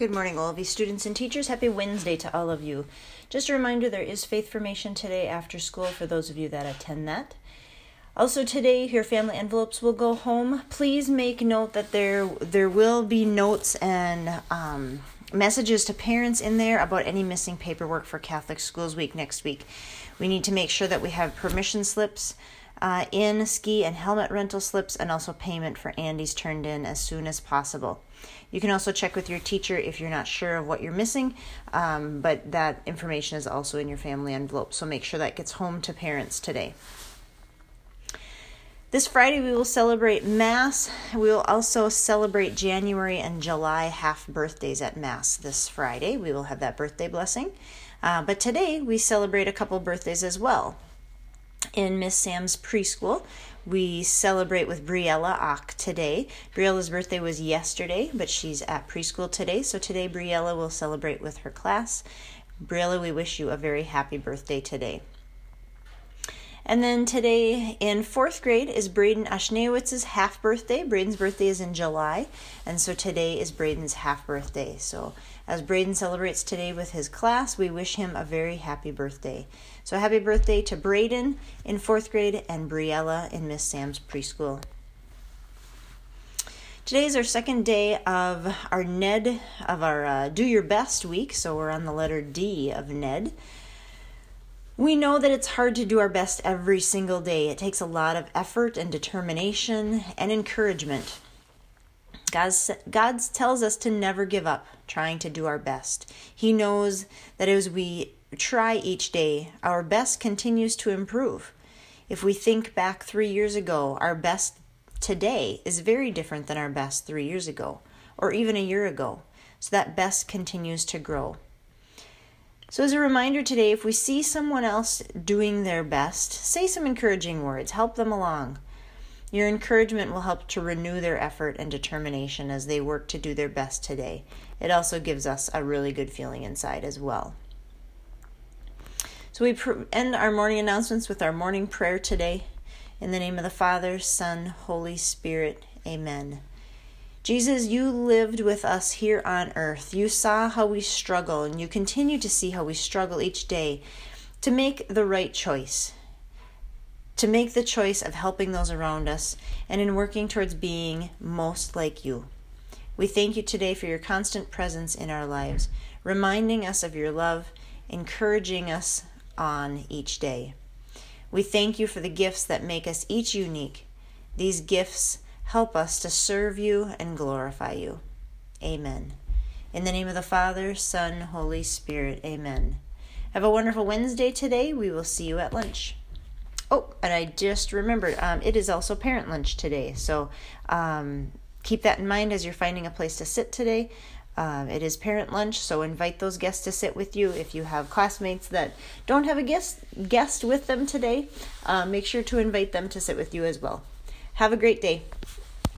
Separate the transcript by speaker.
Speaker 1: Good morning, all of you students and teachers. Happy Wednesday to all of you. Just a reminder there is faith formation today after school for those of you that attend that. Also today, your family envelopes will go home. Please make note that there there will be notes and um, messages to parents in there about any missing paperwork for Catholic Schools Week next week. We need to make sure that we have permission slips uh, in, ski and helmet rental slips, and also payment for Andy's turned in as soon as possible. You can also check with your teacher if you're not sure of what you're missing, um, but that information is also in your family envelope, so make sure that gets home to parents today. This Friday, we will celebrate Mass. We will also celebrate January and July half birthdays at Mass this Friday. We will have that birthday blessing. Uh, but today, we celebrate a couple birthdays as well in Miss Sam's preschool. We celebrate with Briella Ach today. Briella's birthday was yesterday, but she's at preschool today. So today, Briella will celebrate with her class. Briella, we wish you a very happy birthday today. And then today in fourth grade is Braden Ashnewitz's half birthday. Braden's birthday is in July, and so today is Braden's half birthday. So as Braden celebrates today with his class, we wish him a very happy birthday. So happy birthday to Braden in fourth grade and Briella in Miss Sam's preschool. Today is our second day of our NED, of our uh, Do Your Best week. So we're on the letter D of NED. We know that it's hard to do our best every single day. It takes a lot of effort and determination and encouragement. God, God tells us to never give up trying to do our best. He knows that as we try each day, our best continues to improve. If we think back three years ago, our best today is very different than our best three years ago or even a year ago. So that best continues to grow. So, as a reminder today, if we see someone else doing their best, say some encouraging words, help them along. Your encouragement will help to renew their effort and determination as they work to do their best today. It also gives us a really good feeling inside as well. So, we end our morning announcements with our morning prayer today. In the name of the Father, Son, Holy Spirit, Amen. Jesus, you lived with us here on earth. You saw how we struggle, and you continue to see how we struggle each day to make the right choice, to make the choice of helping those around us, and in working towards being most like you. We thank you today for your constant presence in our lives, reminding us of your love, encouraging us on each day. We thank you for the gifts that make us each unique. These gifts Help us to serve you and glorify you. Amen. In the name of the Father, Son, Holy Spirit, amen. Have a wonderful Wednesday today. We will see you at lunch. Oh, and I just remembered, um, it is also parent lunch today. So um, keep that in mind as you're finding a place to sit today. Um, it is parent lunch, so invite those guests to sit with you. If you have classmates that don't have a guest guest with them today, uh, make sure to invite them to sit with you as well. Have a great day.